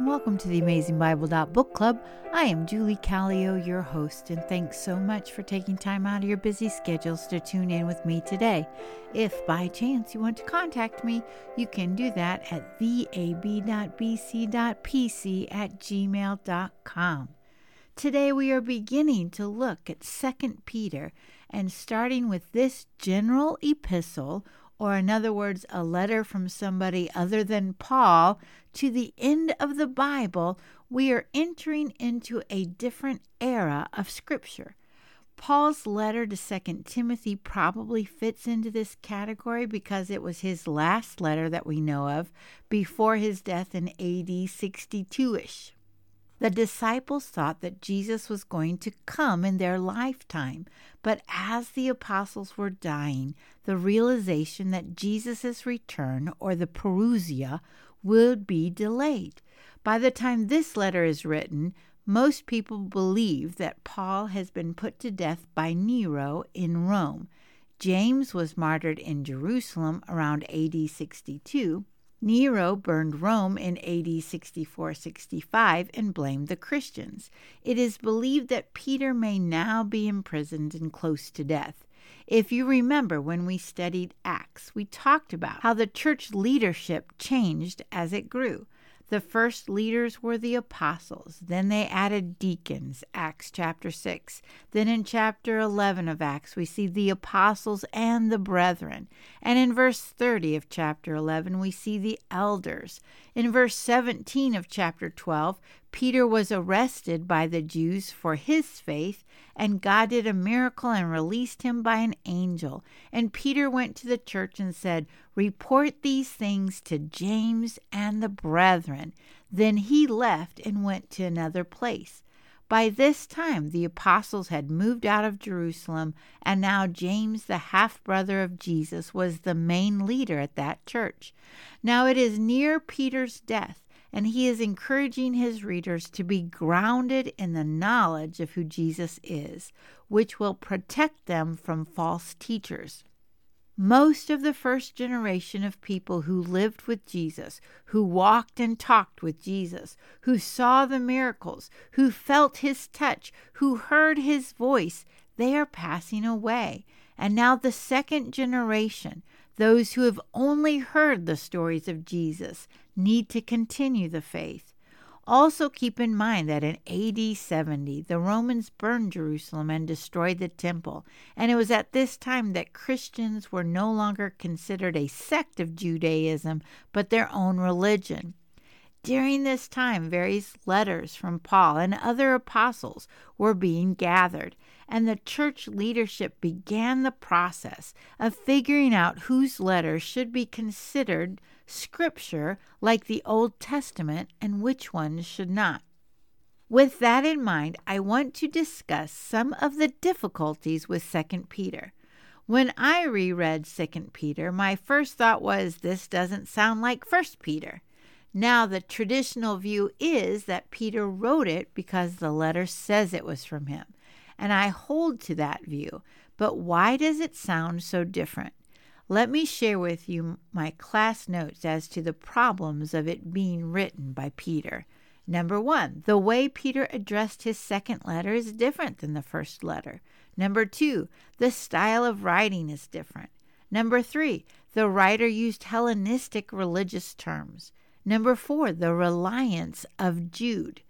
and welcome to the Amazing Bible Book Club. I am Julie Callio, your host, and thanks so much for taking time out of your busy schedules to tune in with me today. If by chance you want to contact me, you can do that at theab.bc.pc at gmail.com. Today we are beginning to look at 2 Peter and starting with this general epistle or in other words, a letter from somebody other than Paul, to the end of the Bible, we are entering into a different era of Scripture. Paul's letter to 2 Timothy probably fits into this category because it was his last letter that we know of before his death in AD 62 ish. The disciples thought that Jesus was going to come in their lifetime, but as the apostles were dying, the realization that Jesus' return, or the parousia, would be delayed. By the time this letter is written, most people believe that Paul has been put to death by Nero in Rome. James was martyred in Jerusalem around AD 62, Nero burned Rome in AD 64 65 and blamed the Christians. It is believed that Peter may now be imprisoned and close to death. If you remember when we studied Acts, we talked about how the church leadership changed as it grew. The first leaders were the apostles. Then they added deacons, Acts chapter 6. Then in chapter 11 of Acts, we see the apostles and the brethren. And in verse 30 of chapter 11, we see the elders. In verse 17 of chapter 12, Peter was arrested by the Jews for his faith, and God did a miracle and released him by an angel. And Peter went to the church and said, Report these things to James and the brethren. Then he left and went to another place. By this time, the apostles had moved out of Jerusalem, and now James, the half brother of Jesus, was the main leader at that church. Now it is near Peter's death and he is encouraging his readers to be grounded in the knowledge of who Jesus is, which will protect them from false teachers. Most of the first generation of people who lived with Jesus, who walked and talked with Jesus, who saw the miracles, who felt his touch, who heard his voice, they are passing away. And now the second generation, those who have only heard the stories of Jesus, need to continue the faith. Also, keep in mind that in AD 70, the Romans burned Jerusalem and destroyed the temple, and it was at this time that Christians were no longer considered a sect of Judaism, but their own religion. During this time, various letters from Paul and other apostles were being gathered, and the church leadership began the process of figuring out whose letters should be considered scripture like the Old Testament and which ones should not. With that in mind, I want to discuss some of the difficulties with 2 Peter. When I reread 2 Peter, my first thought was this doesn't sound like 1 Peter. Now, the traditional view is that Peter wrote it because the letter says it was from him, and I hold to that view. But why does it sound so different? Let me share with you my class notes as to the problems of it being written by Peter. Number one, the way Peter addressed his second letter is different than the first letter. Number two, the style of writing is different. Number three, the writer used Hellenistic religious terms. Number four, the reliance of Jude.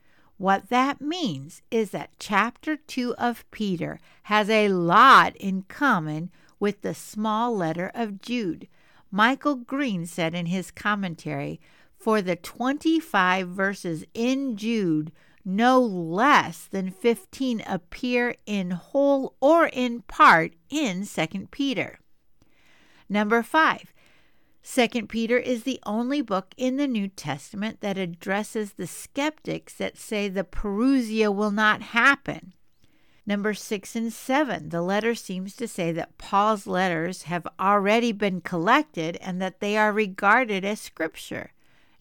What that means is that chapter 2 of Peter has a lot in common with the small letter of Jude. Michael Green said in his commentary, For the 25 verses in Jude, no less than 15 appear in whole or in part in 2 Peter. Number 5. 2 Peter is the only book in the New Testament that addresses the skeptics that say the parousia will not happen. Number six and seven, the letter seems to say that Paul's letters have already been collected and that they are regarded as scripture.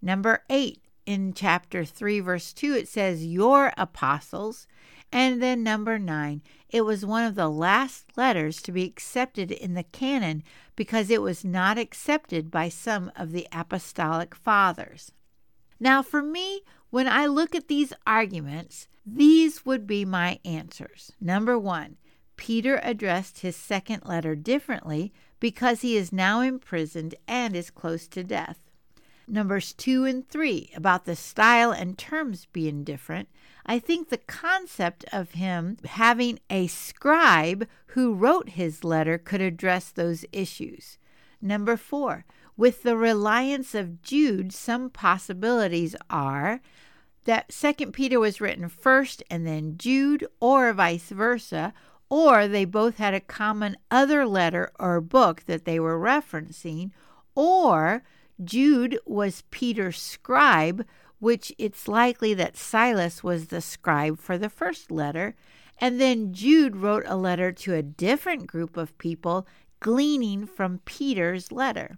Number eight, in chapter 3, verse 2, it says, Your apostles. And then number nine, it was one of the last letters to be accepted in the canon because it was not accepted by some of the apostolic fathers. Now, for me, when I look at these arguments, these would be my answers. Number one, Peter addressed his second letter differently because he is now imprisoned and is close to death. Numbers 2 and 3, about the style and terms being different, I think the concept of him having a scribe who wrote his letter could address those issues. Number 4, with the reliance of Jude, some possibilities are that Second Peter was written first and then Jude, or vice versa, or they both had a common other letter or book that they were referencing, or Jude was Peter's scribe, which it's likely that Silas was the scribe for the first letter, and then Jude wrote a letter to a different group of people, gleaning from Peter's letter.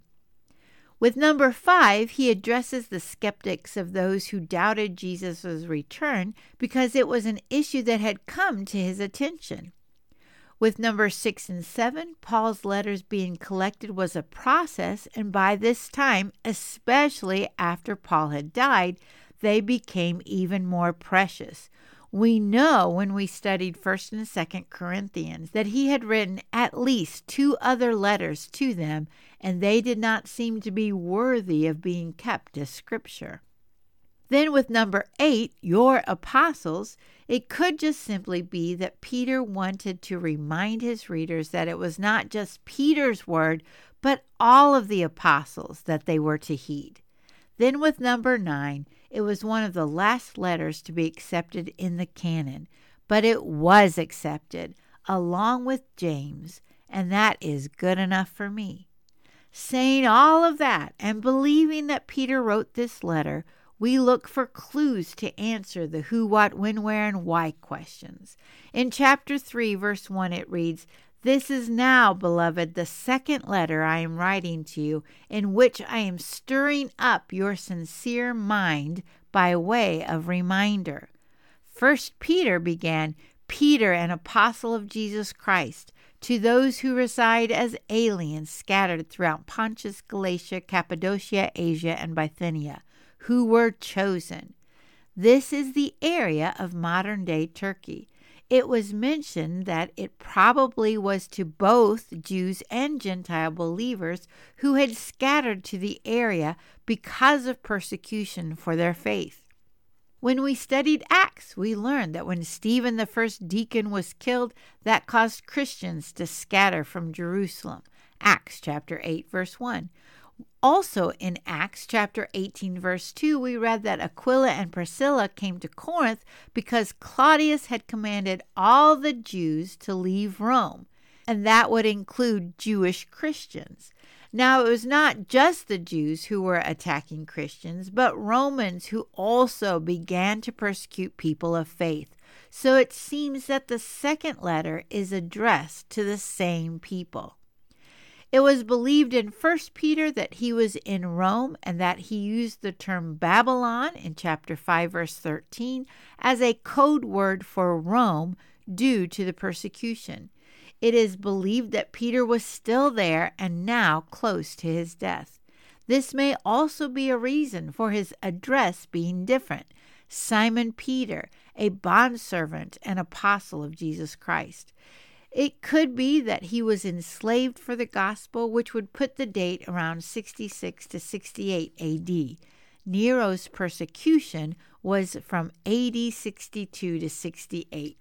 With number five, he addresses the skeptics of those who doubted Jesus' return because it was an issue that had come to his attention. With numbers six and seven, Paul's letters being collected was a process, and by this time, especially after Paul had died, they became even more precious. We know when we studied 1st and 2nd Corinthians that he had written at least two other letters to them, and they did not seem to be worthy of being kept as scripture. Then, with number eight, your apostles, it could just simply be that Peter wanted to remind his readers that it was not just Peter's word, but all of the apostles that they were to heed. Then, with number nine, it was one of the last letters to be accepted in the canon, but it was accepted along with James, and that is good enough for me. Saying all of that and believing that Peter wrote this letter, we look for clues to answer the who, what, when, where, and why questions. In chapter 3, verse 1, it reads, This is now, beloved, the second letter I am writing to you, in which I am stirring up your sincere mind by way of reminder. First Peter began, Peter, an apostle of Jesus Christ, to those who reside as aliens scattered throughout Pontus, Galatia, Cappadocia, Asia, and Bithynia who were chosen. This is the area of modern day Turkey. It was mentioned that it probably was to both Jews and Gentile believers who had scattered to the area because of persecution for their faith. When we studied Acts, we learned that when Stephen, the first deacon, was killed, that caused Christians to scatter from Jerusalem. Acts chapter 8, verse 1. Also in Acts chapter 18, verse 2, we read that Aquila and Priscilla came to Corinth because Claudius had commanded all the Jews to leave Rome, and that would include Jewish Christians. Now, it was not just the Jews who were attacking Christians, but Romans who also began to persecute people of faith. So it seems that the second letter is addressed to the same people. It was believed in 1 Peter that he was in Rome and that he used the term Babylon in chapter 5 verse 13 as a code word for Rome due to the persecution. It is believed that Peter was still there and now close to his death. This may also be a reason for his address being different. Simon Peter, a bondservant and apostle of Jesus Christ. It could be that he was enslaved for the gospel, which would put the date around 66 to 68 AD. Nero's persecution was from AD 62 to 68.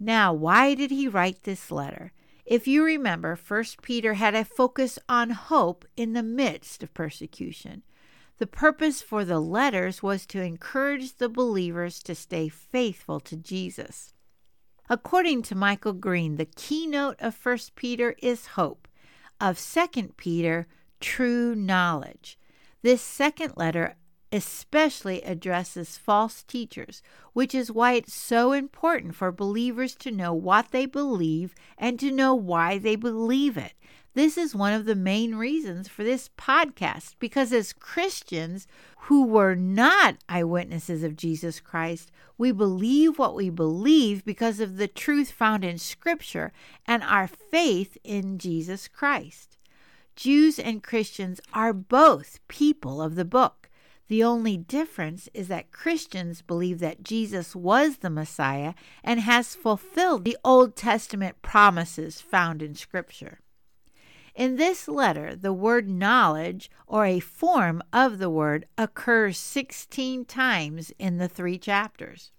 Now, why did he write this letter? If you remember, 1 Peter had a focus on hope in the midst of persecution. The purpose for the letters was to encourage the believers to stay faithful to Jesus. According to Michael Green, the keynote of 1 Peter is hope, of 2 Peter, true knowledge. This second letter especially addresses false teachers, which is why it's so important for believers to know what they believe and to know why they believe it. This is one of the main reasons for this podcast because as Christians who were not eyewitnesses of Jesus Christ, we believe what we believe because of the truth found in Scripture and our faith in Jesus Christ. Jews and Christians are both people of the book. The only difference is that Christians believe that Jesus was the Messiah and has fulfilled the Old Testament promises found in Scripture. In this letter, the word knowledge, or a form of the word, occurs 16 times in the three chapters.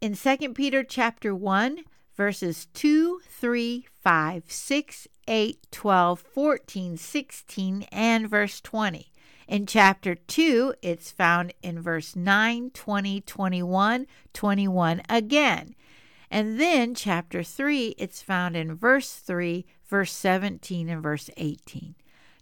In 2 Peter chapter 1, verses 2, 3, 5, 6, 8, 12, 14, 16, and verse 20. In chapter 2, it's found in verse 9, 20, 21, 21 again. And then chapter 3, it's found in verse 3, verse 17, and verse 18.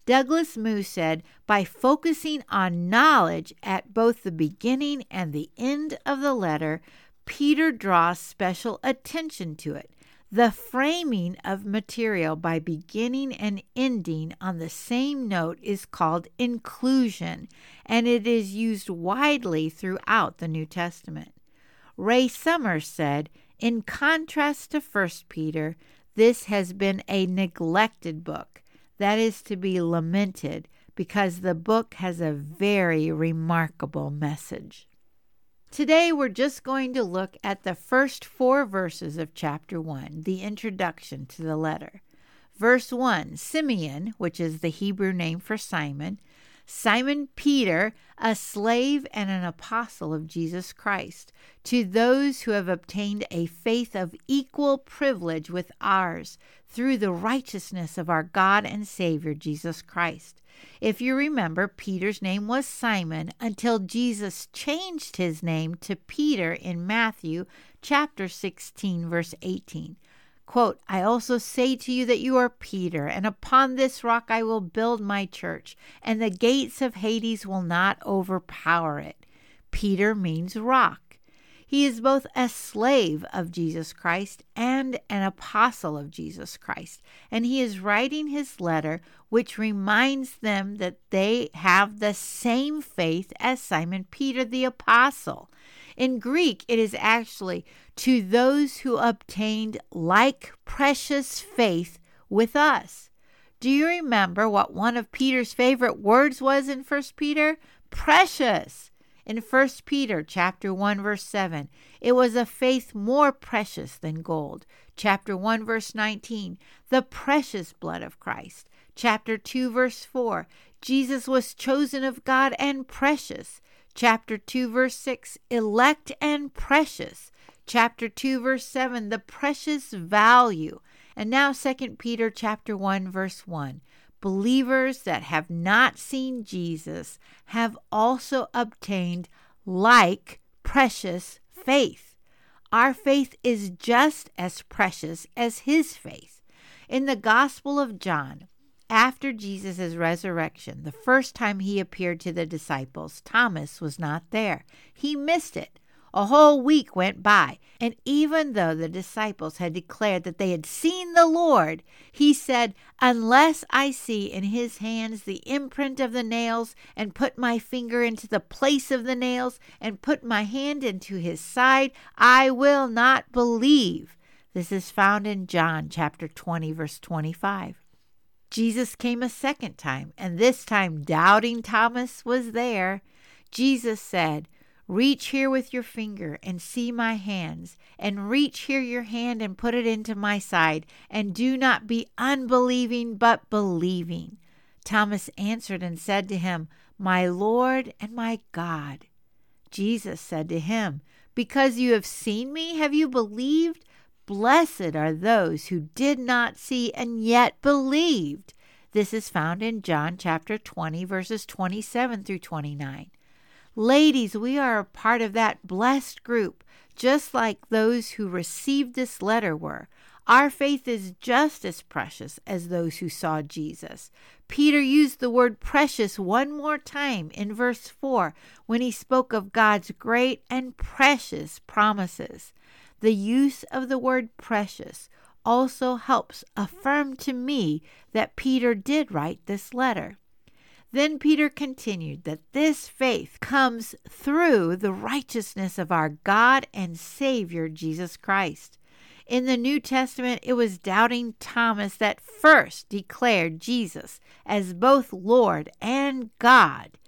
Douglas Moo said, by focusing on knowledge at both the beginning and the end of the letter, Peter draws special attention to it. The framing of material by beginning and ending on the same note is called inclusio, and it is used widely throughout the New Testament. Ray Summers said, in contrast to 1 Peter, this has been a neglected book that is to be lamented because the book has a very remarkable message. Today, we're just going to look at the first four verses of chapter 1, the introduction to the letter. Verse 1 Simeon, which is the Hebrew name for Simon, Simon Peter, a slave and an apostle of Jesus Christ, to those who have obtained a faith of equal privilege with ours through the righteousness of our God and Savior Jesus Christ. If you remember, Peter's name was Simon until Jesus changed his name to Peter in Matthew chapter 16, verse 18. Quote, I also say to you that you are Peter, and upon this rock I will build my church, and the gates of Hades will not overpower it. Peter means rock. He is both a slave of Jesus Christ and an apostle of Jesus Christ. And he is writing his letter, which reminds them that they have the same faith as Simon Peter the apostle. In Greek, it is actually to those who obtained like precious faith with us. Do you remember what one of Peter's favorite words was in 1 Peter? Precious in 1 Peter chapter 1 verse 7. It was a faith more precious than gold. Chapter 1 verse 19, the precious blood of Christ. Chapter 2 verse 4, Jesus was chosen of God and precious. Chapter 2 verse 6, elect and precious. Chapter 2 verse 7, the precious value. And now 2 Peter chapter 1 verse 1 believers that have not seen Jesus have also obtained like precious faith. Our faith is just as precious as his faith. In the Gospel of John, after Jesus' resurrection, the first time he appeared to the disciples, Thomas was not there. He missed it. A whole week went by, and even though the disciples had declared that they had seen the Lord, he said, Unless I see in his hands the imprint of the nails, and put my finger into the place of the nails, and put my hand into his side, I will not believe. This is found in John chapter 20, verse 25. Jesus came a second time, and this time doubting Thomas was there. Jesus said, Reach here with your finger and see my hands, and reach here your hand and put it into my side, and do not be unbelieving, but believing. Thomas answered and said to him, My Lord and my God. Jesus said to him, Because you have seen me, have you believed? Blessed are those who did not see and yet believed. This is found in John chapter 20, verses 27 through 29. Ladies, we are a part of that blessed group, just like those who received this letter were. Our faith is just as precious as those who saw Jesus. Peter used the word precious one more time in verse 4 when he spoke of God's great and precious promises. The use of the word precious also helps affirm to me that Peter did write this letter. Then Peter continued that this faith comes through the righteousness of our God and Savior Jesus Christ. In the New Testament, it was doubting Thomas that first declared Jesus as both Lord and God.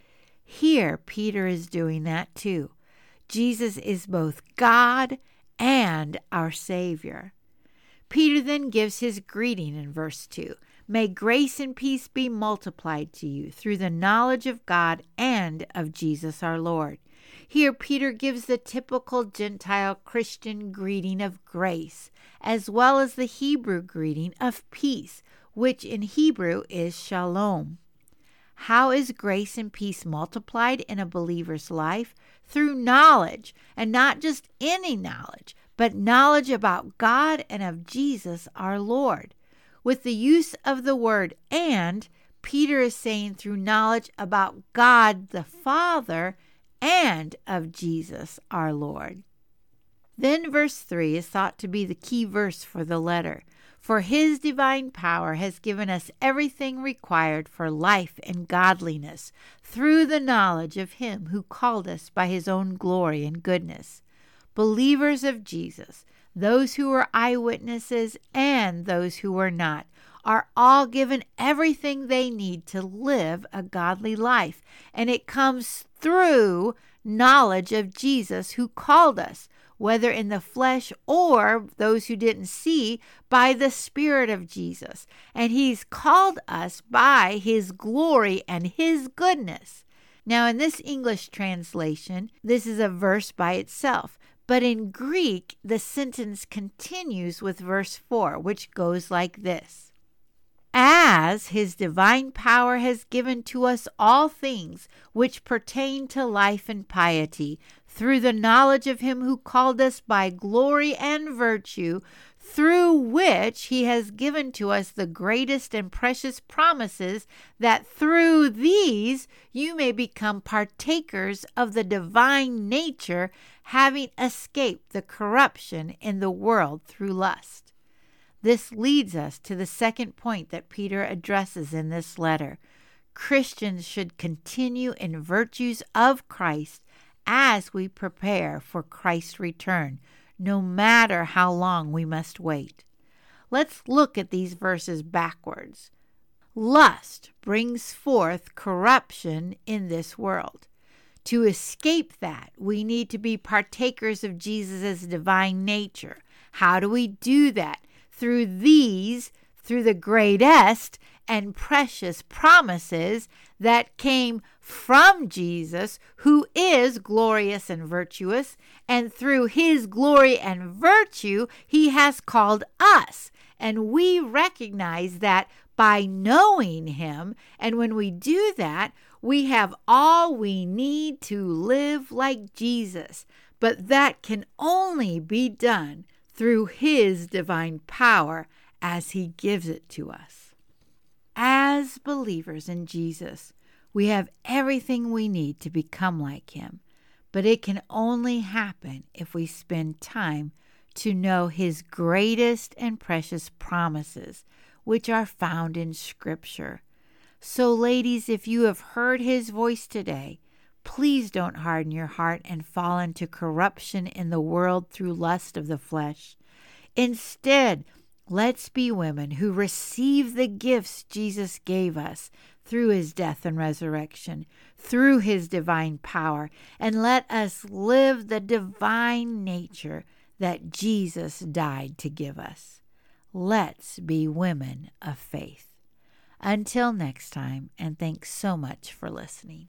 Here, Peter is doing that too. Jesus is both God and our Savior. Peter then gives his greeting in verse 2 May grace and peace be multiplied to you through the knowledge of God and of Jesus our Lord. Here, Peter gives the typical Gentile Christian greeting of grace, as well as the Hebrew greeting of peace, which in Hebrew is shalom. How is grace and peace multiplied in a believer's life? Through knowledge, and not just any knowledge, but knowledge about God and of Jesus our Lord. With the use of the word and, Peter is saying through knowledge about God the Father and of Jesus our Lord. Then verse 3 is thought to be the key verse for the letter. For his divine power has given us everything required for life and godliness through the knowledge of him who called us by his own glory and goodness. Believers of Jesus, those who were eyewitnesses and those who were not, are all given everything they need to live a godly life. And it comes through knowledge of Jesus who called us, whether in the flesh or those who didn't see, by the Spirit of Jesus. And He's called us by His glory and His goodness. Now, in this English translation, this is a verse by itself. But in Greek, the sentence continues with verse 4, which goes like this. As his divine power has given to us all things which pertain to life and piety, through the knowledge of him who called us by glory and virtue, through which he has given to us the greatest and precious promises, that through these you may become partakers of the divine nature, having escaped the corruption in the world through lust. This leads us to the second point that Peter addresses in this letter. Christians should continue in virtues of Christ as we prepare for Christ's return no matter how long we must wait. Let's look at these verses backwards. Lust brings forth corruption in this world. To escape that, we need to be partakers of Jesus' divine nature. How do we do that? Through these, through the greatest and precious promises that came from Jesus, who is glorious and virtuous, and through his glory and virtue, he has called us. And we recognize that by knowing him. And when we do that, we have all we need to live like Jesus. But that can only be done through his divine power as he gives it to us. As believers in Jesus, we have everything we need to become like Him, but it can only happen if we spend time to know His greatest and precious promises, which are found in Scripture. So, ladies, if you have heard His voice today, please don't harden your heart and fall into corruption in the world through lust of the flesh. Instead, Let's be women who receive the gifts Jesus gave us through his death and resurrection, through his divine power, and let us live the divine nature that Jesus died to give us. Let's be women of faith. Until next time, and thanks so much for listening.